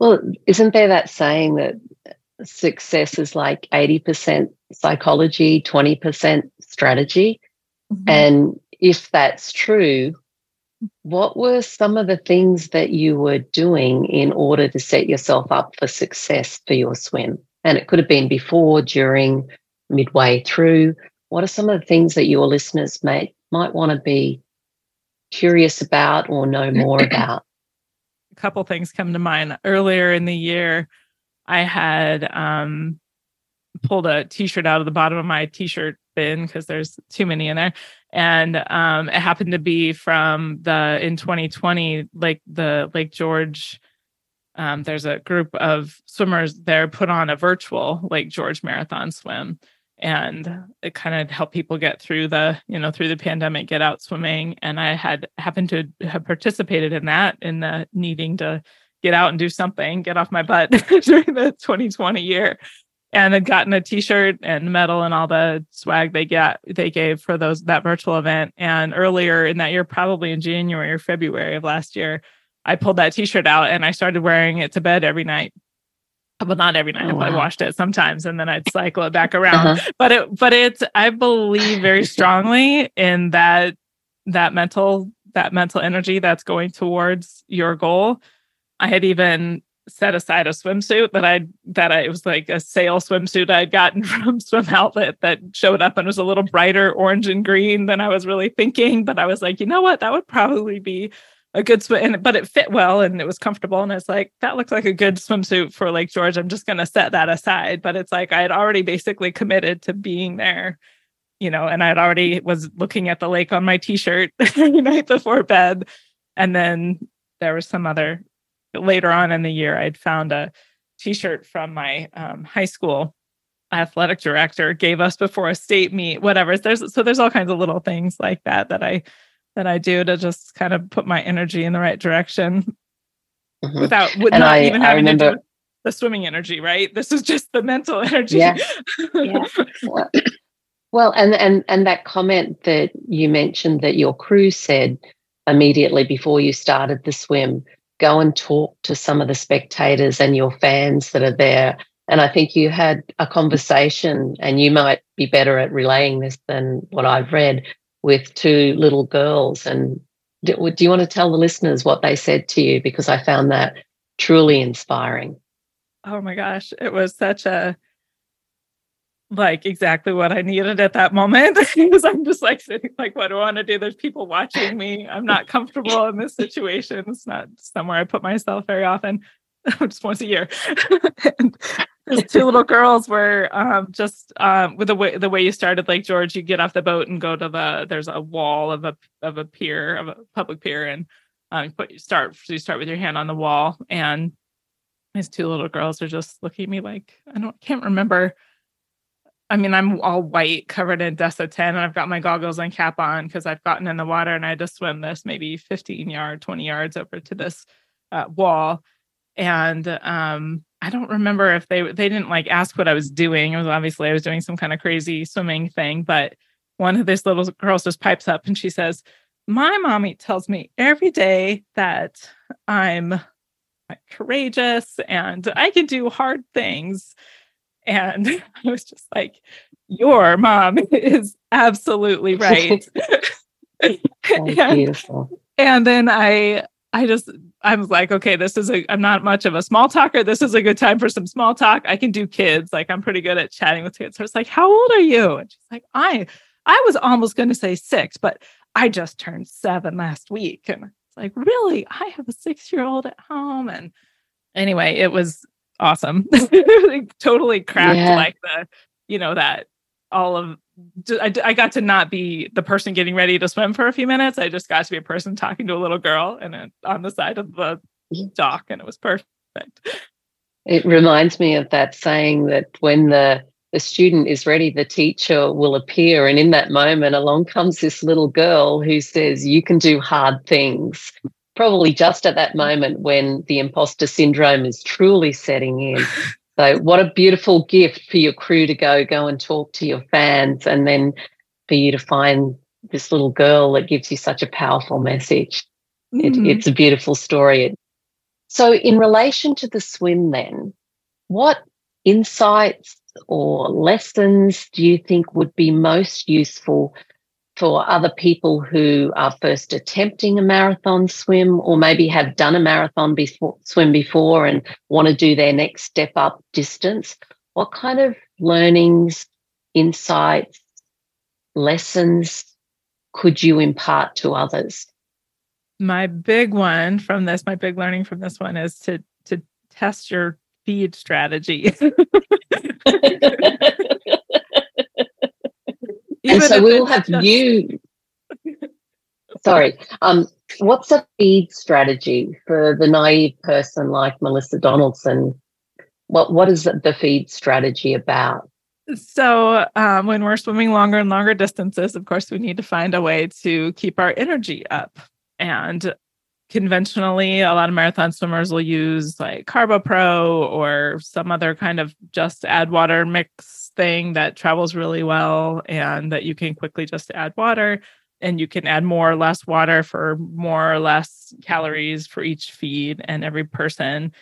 Well, isn't there that saying that success is like 80% psychology, 20% strategy? Mm-hmm. And if that's true, what were some of the things that you were doing in order to set yourself up for success for your swim? And it could have been before, during, midway through. What are some of the things that your listeners may, might want to be curious about or know more about? A couple things come to mind. Earlier in the year, I had um, pulled a t-shirt out of the bottom of my t-shirt bin because there's too many in there and um, it happened to be from the in 2020 like the lake george um, there's a group of swimmers there put on a virtual lake george marathon swim. And it kind of helped people get through the you know through the pandemic get out swimming. And i had happened to have participated in that in the needing to get out and do something get off my butt during the 2020 year. And had gotten a t-shirt and medal and all the swag they get they gave for those that virtual event. And earlier in that year probably in january or february of last year i pulled that t-shirt out and i started wearing it to bed every night well not every night oh, wow. i washed it sometimes and then i'd cycle it back around uh-huh. but it but it's i believe very strongly in that that mental that mental energy that's going towards your goal i had even set aside a swimsuit that I that I it was like a sale swimsuit I'd gotten from Swim Outlet that showed up and was a little brighter orange and green than I was really thinking. But I was like, you know what, that would probably be a good swim. But it fit well and it was comfortable. And it's like that looks like a good swimsuit for Lake George. I'm just going to set that aside. But it's like I had already basically committed to being there. You know, and I had already was looking at the lake on my t-shirt every night before bed. And then there was some other later on in the year, I'd found a T-shirt from my um, high school athletic director gave us before a state meet. Whatever. There's so there's all kinds of little things like that that I that I do to just kind of put my energy in the right direction mm-hmm. without with not I, even having remember, to do the swimming energy. Right. This is just the mental energy. Yeah. yeah. well, well, and and and that comment that you mentioned that your crew said immediately before you started the swim go and talk to some of the spectators and your fans that are there. And I think you had a conversation, and you might be better at relaying this than what I've read with two little girls. And do, do you want to tell the listeners what they said to you? Because I found that truly inspiring. Oh my gosh, it was such a like exactly what I needed at that moment because I'm just like sitting like, what do I want to do? There's people watching me. I'm not comfortable in this situation. It's not somewhere I put myself very often, just once a year. and two little girls were um, just um, with the way the way you started, Lake George, you get off the boat and go to the there's a wall of a of a pier of a public pier, and um, put you start so you start with your hand on the wall, and these two little girls are just looking at me like I don't can't remember I mean, I'm all white, covered in Desitin, and I've got my goggles and cap on because I've gotten in the water and I had to swim this maybe 15 yard, 20 yards over to this uh, wall. And um, I don't remember if they they didn't like ask what I was doing. It was obviously I was doing some kind of crazy swimming thing, but one of these little girls just pipes up and she says, "My mommy tells me every day that I'm courageous and I can do hard things." And I was just like, your mom is absolutely right. and, beautiful. And then I I just I was like, okay, this is a I'm not much of a small talker. This is a good time for some small talk. I can do kids. Like I'm pretty good at chatting with kids. So it's like, how old are you? And she's like, I I was almost going to say six, but I just turned seven last week. And it's like, really? I have a six year old at home. And anyway, it was awesome. totally cracked yeah. like the, you know, that all of I, I got to not be the person getting ready to swim for a few minutes. I just got to be a person talking to a little girl and on the side of the dock, and it was perfect. It reminds me of that saying that when the the student is ready, the teacher will appear. And in that moment, along comes this little girl who says, You can do hard things probably just at that mm-hmm. moment when the imposter syndrome is truly setting in. So, what a beautiful gift for your crew to go go and talk to your fans, and then for you to find this little girl that gives you such a powerful message. Mm-hmm. It, it's a beautiful story. So, in relation to the swim, then, what insights or lessons do you think would be most useful for other people who are first attempting a marathon swim or maybe have done a marathon before, swim before and want to do their next step up distance, what kind of learnings, insights, lessons could you impart to others? My big one from this, my big learning from this one is to to test your feed strategy. and so we'll have just... you. Sorry. Um, what's a feed strategy for the naive person like Melissa Donaldson? What what is the feed strategy about? So, um, when we're swimming longer and longer distances, of course, we need to find a way to keep our energy up. And conventionally, a lot of marathon swimmers will use like CarboPro or some other kind of just add water mix thing that travels really well and that you can quickly just add water and you can add more or less water for more or less calories for each feed and every person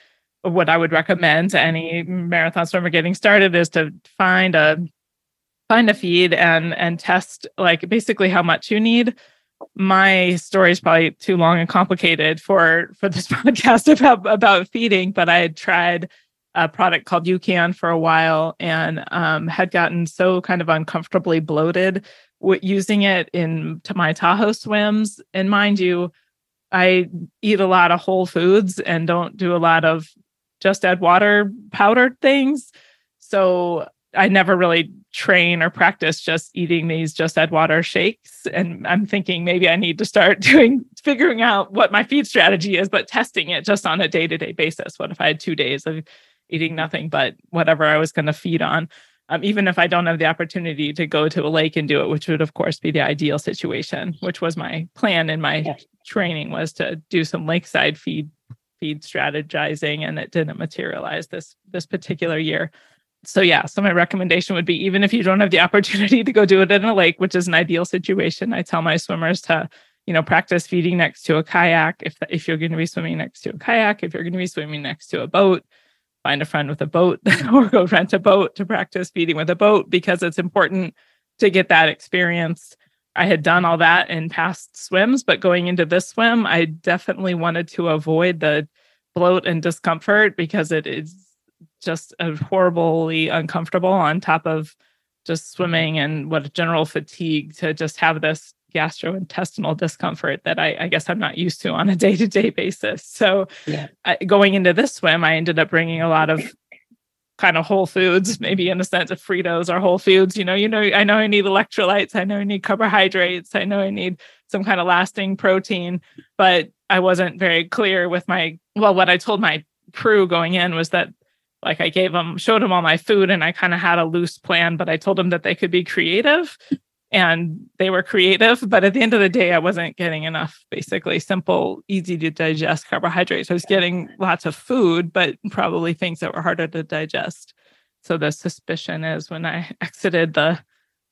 what i would recommend to any marathon swimmer getting started is to find a find a feed and and test like basically how much you need. My story is probably too long and complicated for for this podcast about about feeding but i had tried a product called UCAN for a while and um, had gotten so kind of uncomfortably bloated using it in my Tahoe swims. And mind you, I eat a lot of whole foods and don't do a lot of just add water powdered things. So I never really train or practice just eating these just add water shakes. And I'm thinking maybe I need to start doing figuring out what my feed strategy is, but testing it just on a day to day basis. What if I had two days of eating nothing but whatever I was going to feed on. Um, even if I don't have the opportunity to go to a lake and do it, which would of course be the ideal situation, which was my plan in my yeah. training was to do some lakeside feed feed strategizing, and it didn't materialize this this particular year. So yeah, so my recommendation would be even if you don't have the opportunity to go do it in a lake, which is an ideal situation, I tell my swimmers to you know practice feeding next to a kayak if if you're going to be swimming next to a kayak, if you're going to be swimming next to a boat find a friend with a boat or go rent a boat to practice feeding with a boat because it's important to get that experience. I had done all that in past swims, but going into this swim, I definitely wanted to avoid the bloat and discomfort because it is just horribly uncomfortable on top of just swimming and what a general fatigue to just have this gastrointestinal discomfort that I, I, guess I'm not used to on a day to day basis. So, yeah. I, going into this swim, I ended up bringing a lot of kind of whole foods, maybe in a sense of Fritos or whole foods. You know, you know, I know I need electrolytes, I know I need carbohydrates, I know I need some kind of lasting protein, but I wasn't very clear with my well, what I told my crew going in was that like I gave them showed them all my food and I kind of had a loose plan, but I told them that they could be creative and they were creative but at the end of the day i wasn't getting enough basically simple easy to digest carbohydrates. I was getting lots of food but probably things that were harder to digest. So the suspicion is when i exited the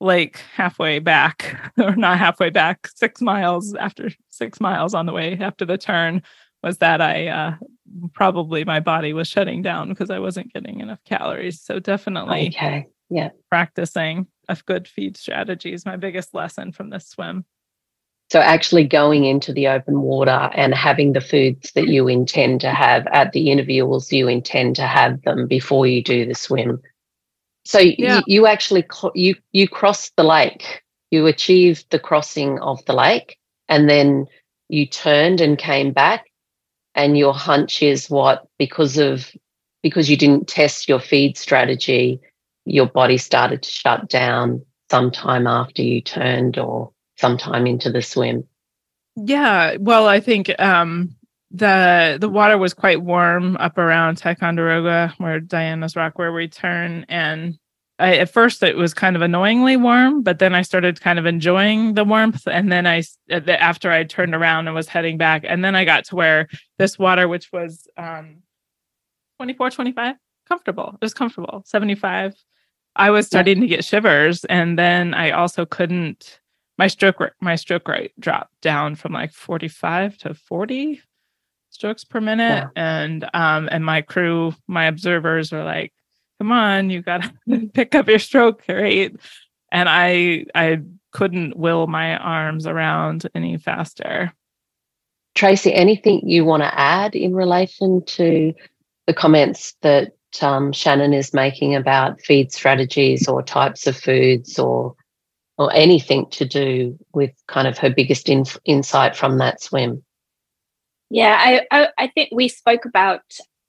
lake halfway back or not halfway back six miles after six miles on the way after the turn was that i uh, probably my body was shutting down because i wasn't getting enough calories. So definitely okay. Yeah. practicing a good feed strategies, my biggest lesson from this swim. So actually going into the open water and having the foods that you intend to have at the intervals you intend to have them before you do the swim. So yeah. you, you actually you you crossed the lake. You achieved the crossing of the lake and then you turned and came back and your hunch is what because of because you didn't test your feed strategy your body started to shut down sometime after you turned or sometime into the swim? Yeah, well, I think um, the the water was quite warm up around Ticonderoga, where Diana's Rock, where we turn, and I, at first it was kind of annoyingly warm, but then I started kind of enjoying the warmth, and then I after I turned around and was heading back, and then I got to where this water, which was um, 24, 25, comfortable. It was comfortable, 75 I was starting to get shivers, and then I also couldn't. My stroke my stroke rate dropped down from like 45 to 40 strokes per minute, yeah. and um and my crew, my observers were like, "Come on, you got to pick up your stroke rate." And I I couldn't will my arms around any faster. Tracy, anything you want to add in relation to the comments that um, Shannon is making about feed strategies or types of foods or or anything to do with kind of her biggest in, insight from that swim? Yeah, I, I, I think we spoke about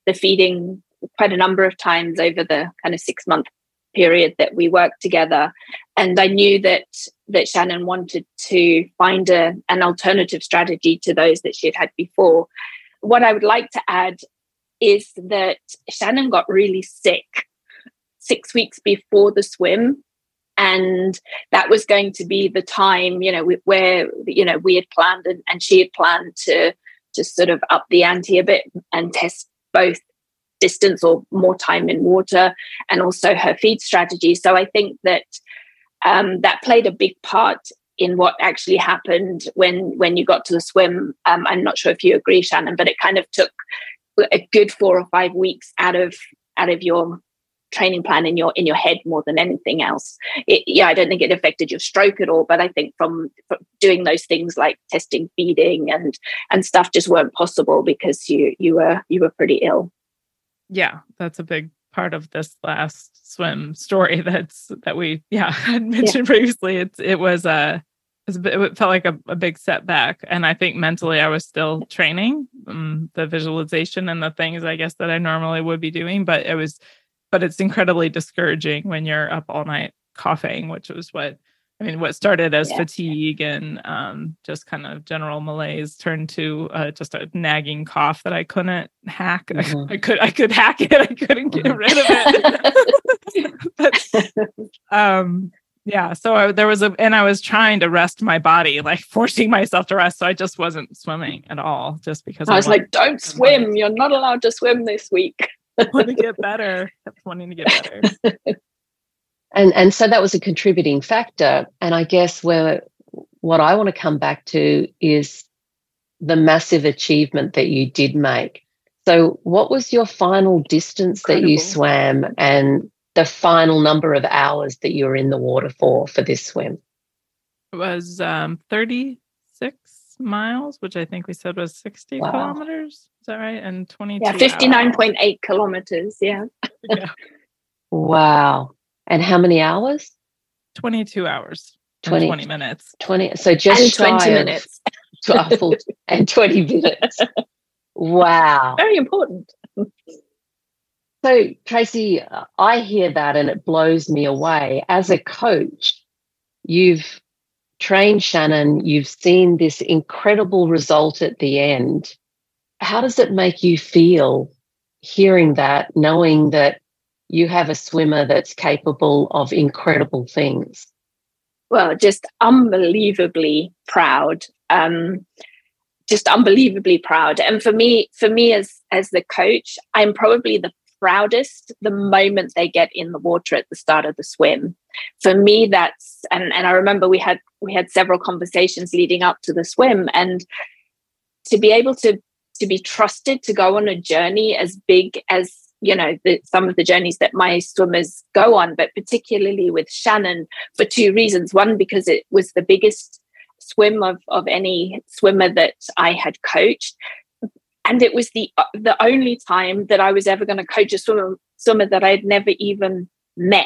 the feeding quite a number of times over the kind of six month period that we worked together, and I knew that that Shannon wanted to find a, an alternative strategy to those that she had had before. What I would like to add is that Shannon got really sick six weeks before the swim. And that was going to be the time, you know, where, you know, we had planned and, and she had planned to just sort of up the ante a bit and test both distance or more time in water and also her feed strategy. So I think that um, that played a big part in what actually happened when when you got to the swim. Um, I'm not sure if you agree, Shannon, but it kind of took a good four or five weeks out of out of your training plan in your in your head more than anything else. It, yeah i don't think it affected your stroke at all but i think from, from, doing those things like testing feeding and and stuff just weren't possible because you you were you were pretty ill. Yeah that's a big part of this last swim story that's that we yeah had mentioned yeah. previously. It's it was a uh, it felt like a, a, big setback and i think mentally i was still training um, the visualization and the things i guess that i normally would be doing but it was but it's incredibly discouraging when you're up all night coughing which was what i mean what started as yeah. fatigue and um, just kind of general malaise turned to uh, just a nagging cough that i couldn't hack mm-hmm. I, I, could i could hack it i couldn't get mm-hmm. rid of it but, um yeah so I, there was a and i was trying to rest my body like forcing myself to rest so i just wasn't swimming at all just because i was like, don't swim. you're not allowed to swim this week. I want to get better. Kept wanting to get better. And and so that was a contributing factor. And i guess where what i want to come back to is the massive achievement that you did make. So what was your final distance Incredible. that you swam and the final number of hours that you were in the water for for this swim? It was um, 36 miles, which I think we said was 60 wow. kilometers. Is that right? And 22. Yeah, 59.8 kilometers. Yeah. yeah. Wow. And how many hours? 22 hours. 20, 20 minutes. 20. So just and 20 minutes. 12 and 20 minutes. Wow. Very important. So, Tracy, I hear that and it blows me away. As a coach, you've trained Shannon, you've seen this incredible result at the end. How does it make you feel hearing that, knowing that you have a swimmer that's capable of incredible things? Well, just unbelievably proud. Um, just unbelievably proud and for me for me as as the coach i'm probably the proudest the moment they get in the water at the start of the swim. For me, that's and, and I remember we had we had several conversations leading up to the swim and to be able to to be trusted to go on a journey as big as you know the, some of the journeys that my swimmers go on but particularly with shannon for two reasons one because it was the biggest swim of, of any swimmer that i had coached and it was the uh, the only time that I was ever going to coach a swimmer swimmer that I'd never even met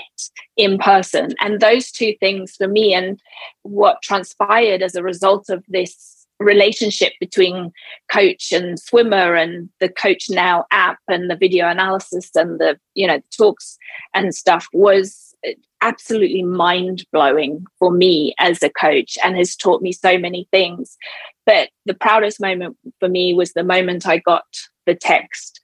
in person and those two things for me and what transpired as a result of this relationship between coach and swimmer and the CoachNow app and the video analysis and the you know talks and stuff was uh, absolutely mind blowing for me as a coach and has taught me so many things. But the proudest moment for me was the moment I got the text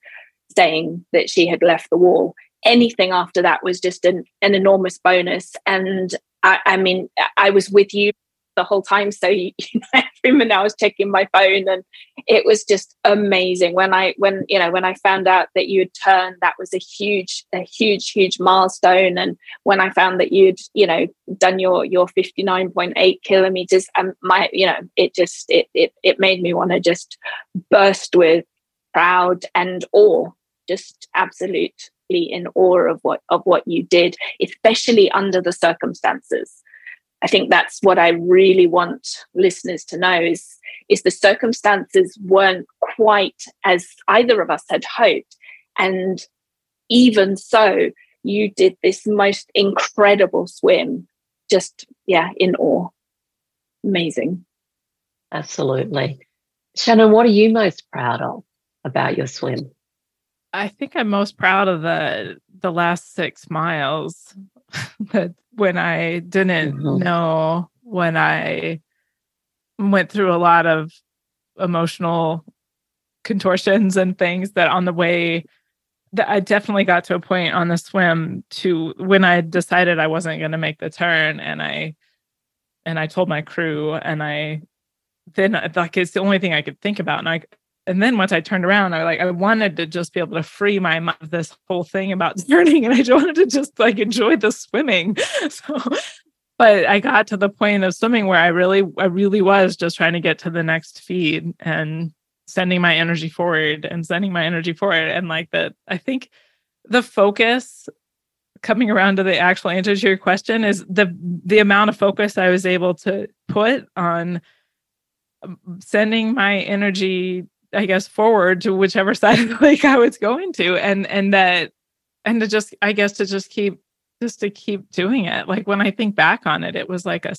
saying that she had left the wall. Anything after that was just an, an enormous bonus. And I, I mean, I was with you the whole time. So you, you know, every minute I was checking my phone, and it was just amazing. When I when you know when I found out that you had turned, that was a huge a huge huge milestone. And when I found that you'd you know done your your fifty nine point eight kilometers, and my you know it just it it it made me want to just burst with proud and awe, just absolutely in awe of what of what you did, especially under the circumstances I think that's what I really want listeners to know is, is the circumstances weren't quite as either of us had hoped. And even so, you did this most incredible swim. Just, yeah, in awe. Amazing. Absolutely. Shannon, what are you most proud of about your swim? I think I'm most proud of the the last six miles that when I didn't mm-hmm. know when I went through a lot of emotional contortions and things that on the way that I definitely got to a point on the swim to when I decided I wasn't going to make the turn and I and I told my crew and I then like it's the only thing I could think about and I and then once I turned around, I like I wanted to just be able to free my mind of this whole thing about turning, and I just wanted to just like enjoy the swimming. So, but I got to the point of swimming where I really, I really was just trying to get to the next feed and sending my energy forward and sending my energy forward, and like that. I think the focus coming around to the actual answer to your question is the the amount of focus I was able to put on um, sending my energy I guess forward to whichever side of the lake I was going to and and that and to just I guess to just keep just to keep doing it. Like when I think back on it it was like a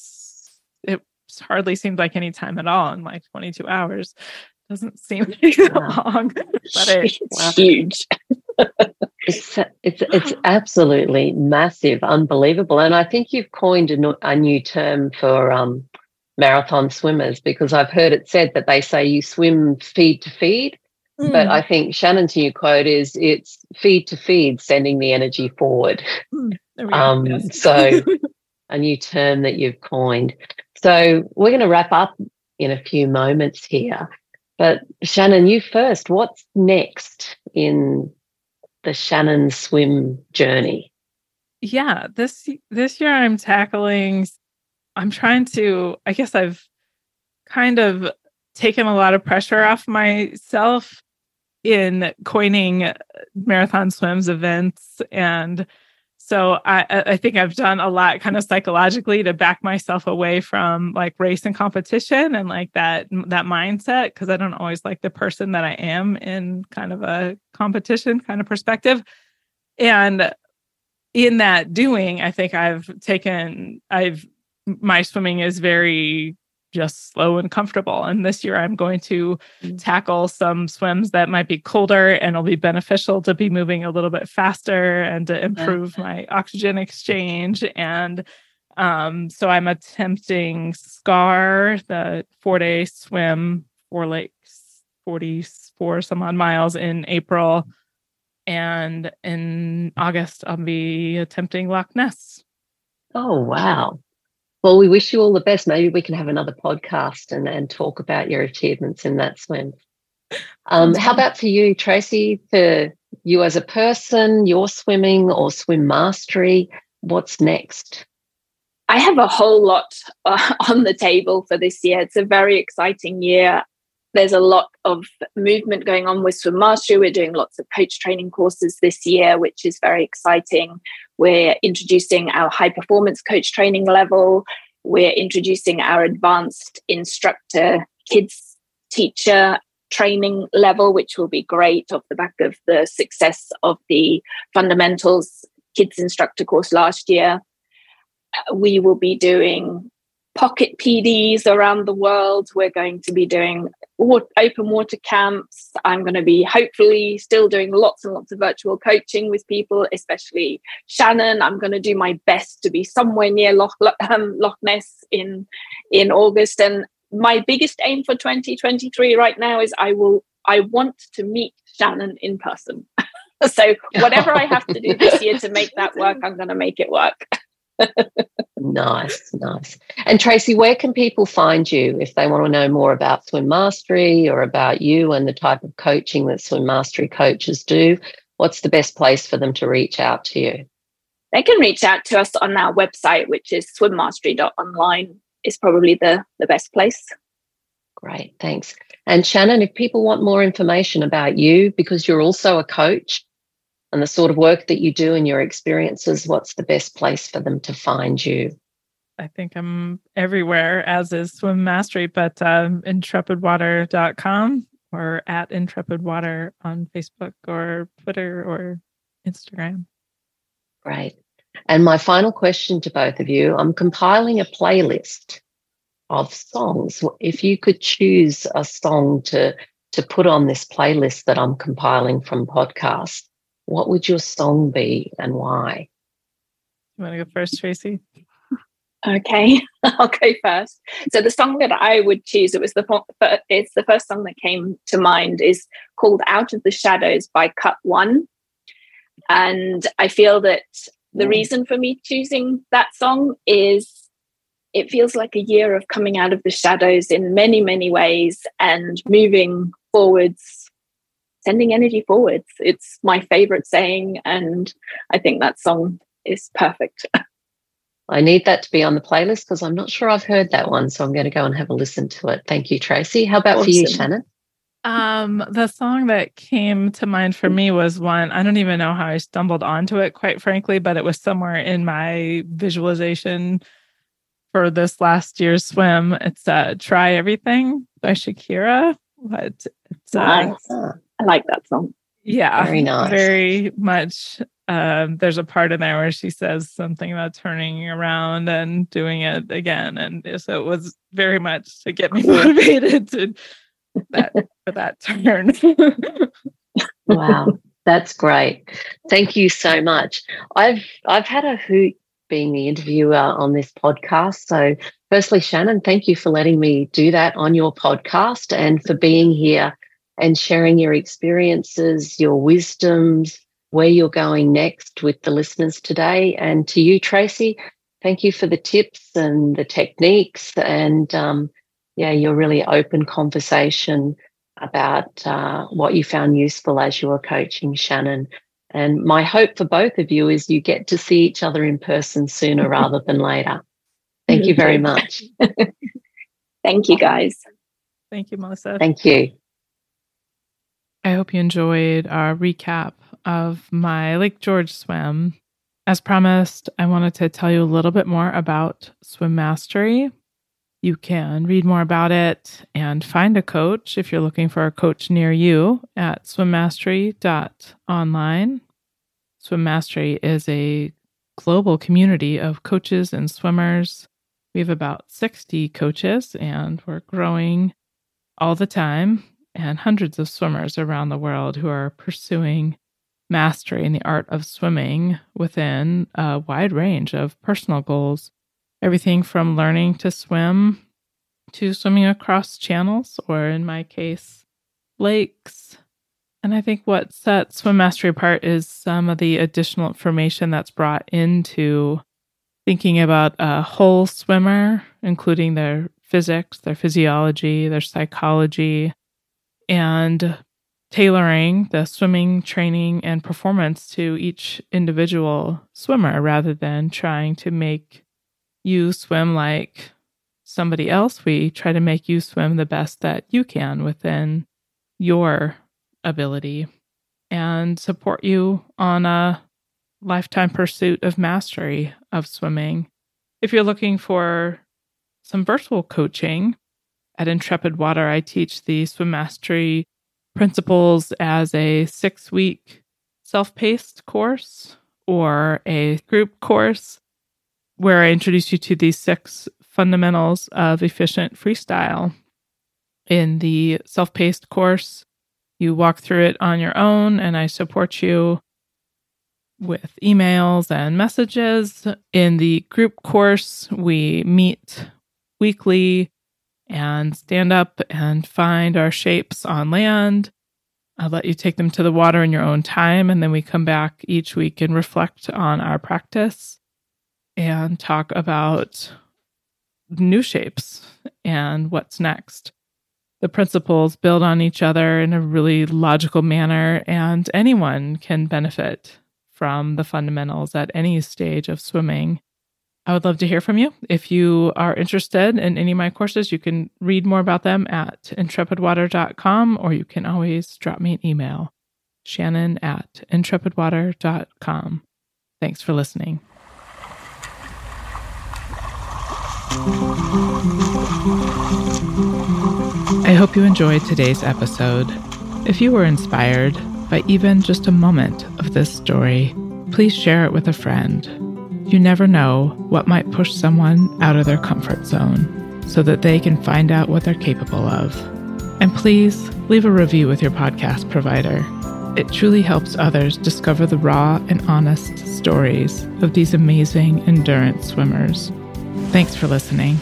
it hardly seemed like any time at all in like 22 hours. Doesn't seem like long but it, it's huge. It's it's it's absolutely massive unbelievable and I think you've coined a, a new term for um marathon swimmers because I've heard it said that they say you swim feed to feed. Mm. But I think Shannon's new quote is it's feed to feed, sending the energy forward. Mm. Um, yes. so a new term that you've coined. So we're going to wrap up in a few moments here. But Shannon, you first. What's next in the Shannon swim journey? Yeah, this this year I'm tackling I'm trying to, I guess I've kind of taken a lot of pressure off myself in coining marathon swims events and so I, I think I've done a lot kind of psychologically to back myself away from like race and competition and like that that mindset because I don't always like the person that I am in kind of a competition kind of perspective. And in that doing, I think I've taken I've my swimming is very just slow and comfortable. And this year I'm going to mm. tackle some swims that might be colder and it'll be beneficial to be moving a little bit faster and to improve my oxygen exchange. And um, so I'm attempting SCAR, the four day swim, four lakes, 44 some odd miles in April. And in August, I'll be attempting Loch Ness. Oh, wow. Well, we wish you all the best. Maybe we can have another podcast and, and talk about your achievements in that swim. Um, how about for you, Tracy, for you as a person, your swimming or swim mastery? What's next? I have a whole lot uh, on the table for this year. It's a very exciting year. There's a lot of movement going on with Swim Mastery. We're doing lots of coach training courses this year, which is very exciting. We're introducing our high performance coach training level. We're introducing our advanced instructor kids teacher training level, which will be great off the back of the success of the fundamentals kids instructor course last year. We will be doing pocket PDs around the world. We're going to be doing open water camps. I'm going to be hopefully still doing lots and lots of virtual coaching with people, especially Shannon. I'm going to do my best to be somewhere near Loch, um, Loch Ness in in August. And my biggest aim for 2023 right now is I will I want to meet Shannon in person. so whatever I have to do this year to make that work, I'm going to make it work. Nice, nice. And Tracy, where can people find you if they want to know more about Swim Mastery or about you and the type of coaching that Swim Mastery coaches do? What's the best place for them to reach out to you? They can reach out to us on our website, which is swimmastery.online is probably the, the best place. Great, thanks. And Shannon, if people want more information about you, because you're also a coach, and the sort of work that you do and your experiences, what's the best place for them to find you? I think I'm everywhere, as is Swim Mastery, but um, intrepidwater.com or at intrepidwater on Facebook or Twitter or Instagram. Great. And my final question to both of you I'm compiling a playlist of songs. If you could choose a song to, to put on this playlist that I'm compiling from podcasts, what would your song be and why? You want to go first, Tracy? Okay, I'll go first. So the song that I would choose, it was the it's the first song that came to mind, is called "Out of the Shadows" by Cut One, and I feel that the mm. reason for me choosing that song is it feels like a year of coming out of the shadows in many many ways and moving forwards sending energy forwards it's my favorite saying and i think that song is perfect I need that to be on the playlist because I'm not sure I've heard that one. So I'm going to go and have a listen to it. Thank you, Tracy. How about awesome. for you, Shannon? Um, the song that came to mind for me was one, I don't even know how I stumbled onto it, quite frankly, but it was somewhere in my visualization for this last year's swim. It's uh Try Everything by Shakira. But it's uh, nice. I like that song. Yeah. Very nice. Very much um, there's a part in there where she says something about turning around and doing it again, and so it was very much to get me motivated to that for that turn. wow, that's great. Thank you so much. I've I've had a hoot being the interviewer on this podcast. So, firstly, Shannon, thank you for letting me do that on your podcast and for being here and sharing your experiences, your wisdoms, where you're going next with the listeners today. And to you, Tracy, thank you for the tips and the techniques and um, yeah, your really open conversation about uh, what you found useful as you were coaching Shannon. And my hope for both of you is you get to see each other in person sooner rather than later. Thank you very much. Thank you, guys. Thank you, Melissa. Thank you. I hope you enjoyed our recap of my Lake George swim. As promised, I wanted to tell you a little bit more about Swim Mastery. You can read more about it and find a coach if you're looking for a coach near you at swimmastery.online. Swim Mastery is a global community of coaches and swimmers. We have about 60 coaches and we're growing all the time, and hundreds of swimmers around the world who are pursuing mastery in the art of swimming within a wide range of personal goals. Everything from learning to swim to swimming across channels, or in my case, lakes. And I think what sets Swim Mastery apart is some of the additional information that's brought into thinking about a whole swimmer, including their physics, their physiology, their psychology, and tailoring the swimming training and performance to each individual swimmer rather than trying to make you swim like somebody else. We try to make you swim the best that you can within your ability and support you on a lifetime pursuit of mastery of swimming. If you're looking for some virtual coaching at Intrepid Water, I teach the swim mastery principles as a six week self paced course or a group course where I introduce you to these six fundamentals of efficient freestyle. In the self paced course, you walk through it on your own, and I support you with emails and messages. In the group course, we meet weekly and stand up and find our shapes on land. I'll let you take them to the water in your own time, and then we come back each week and reflect on our practice and talk about new shapes and what's next. The principles build on each other in a really logical manner, and anyone can benefit from the fundamentals at any stage of swimming. I would love to hear from you. If you are interested in any of my courses, you can read more about them at intrepidwater.com or you can always drop me an email, shannon at intrepidwater.com. Thanks for listening. I hope you enjoyed today's episode. If you were inspired by even just a moment of this story, please share it with a friend. You never know what might push someone out of their comfort zone so that they can find out what they're capable of. And please leave a review with your podcast provider. It truly helps others discover the raw and honest stories of these amazing endurance swimmers. Thanks for listening.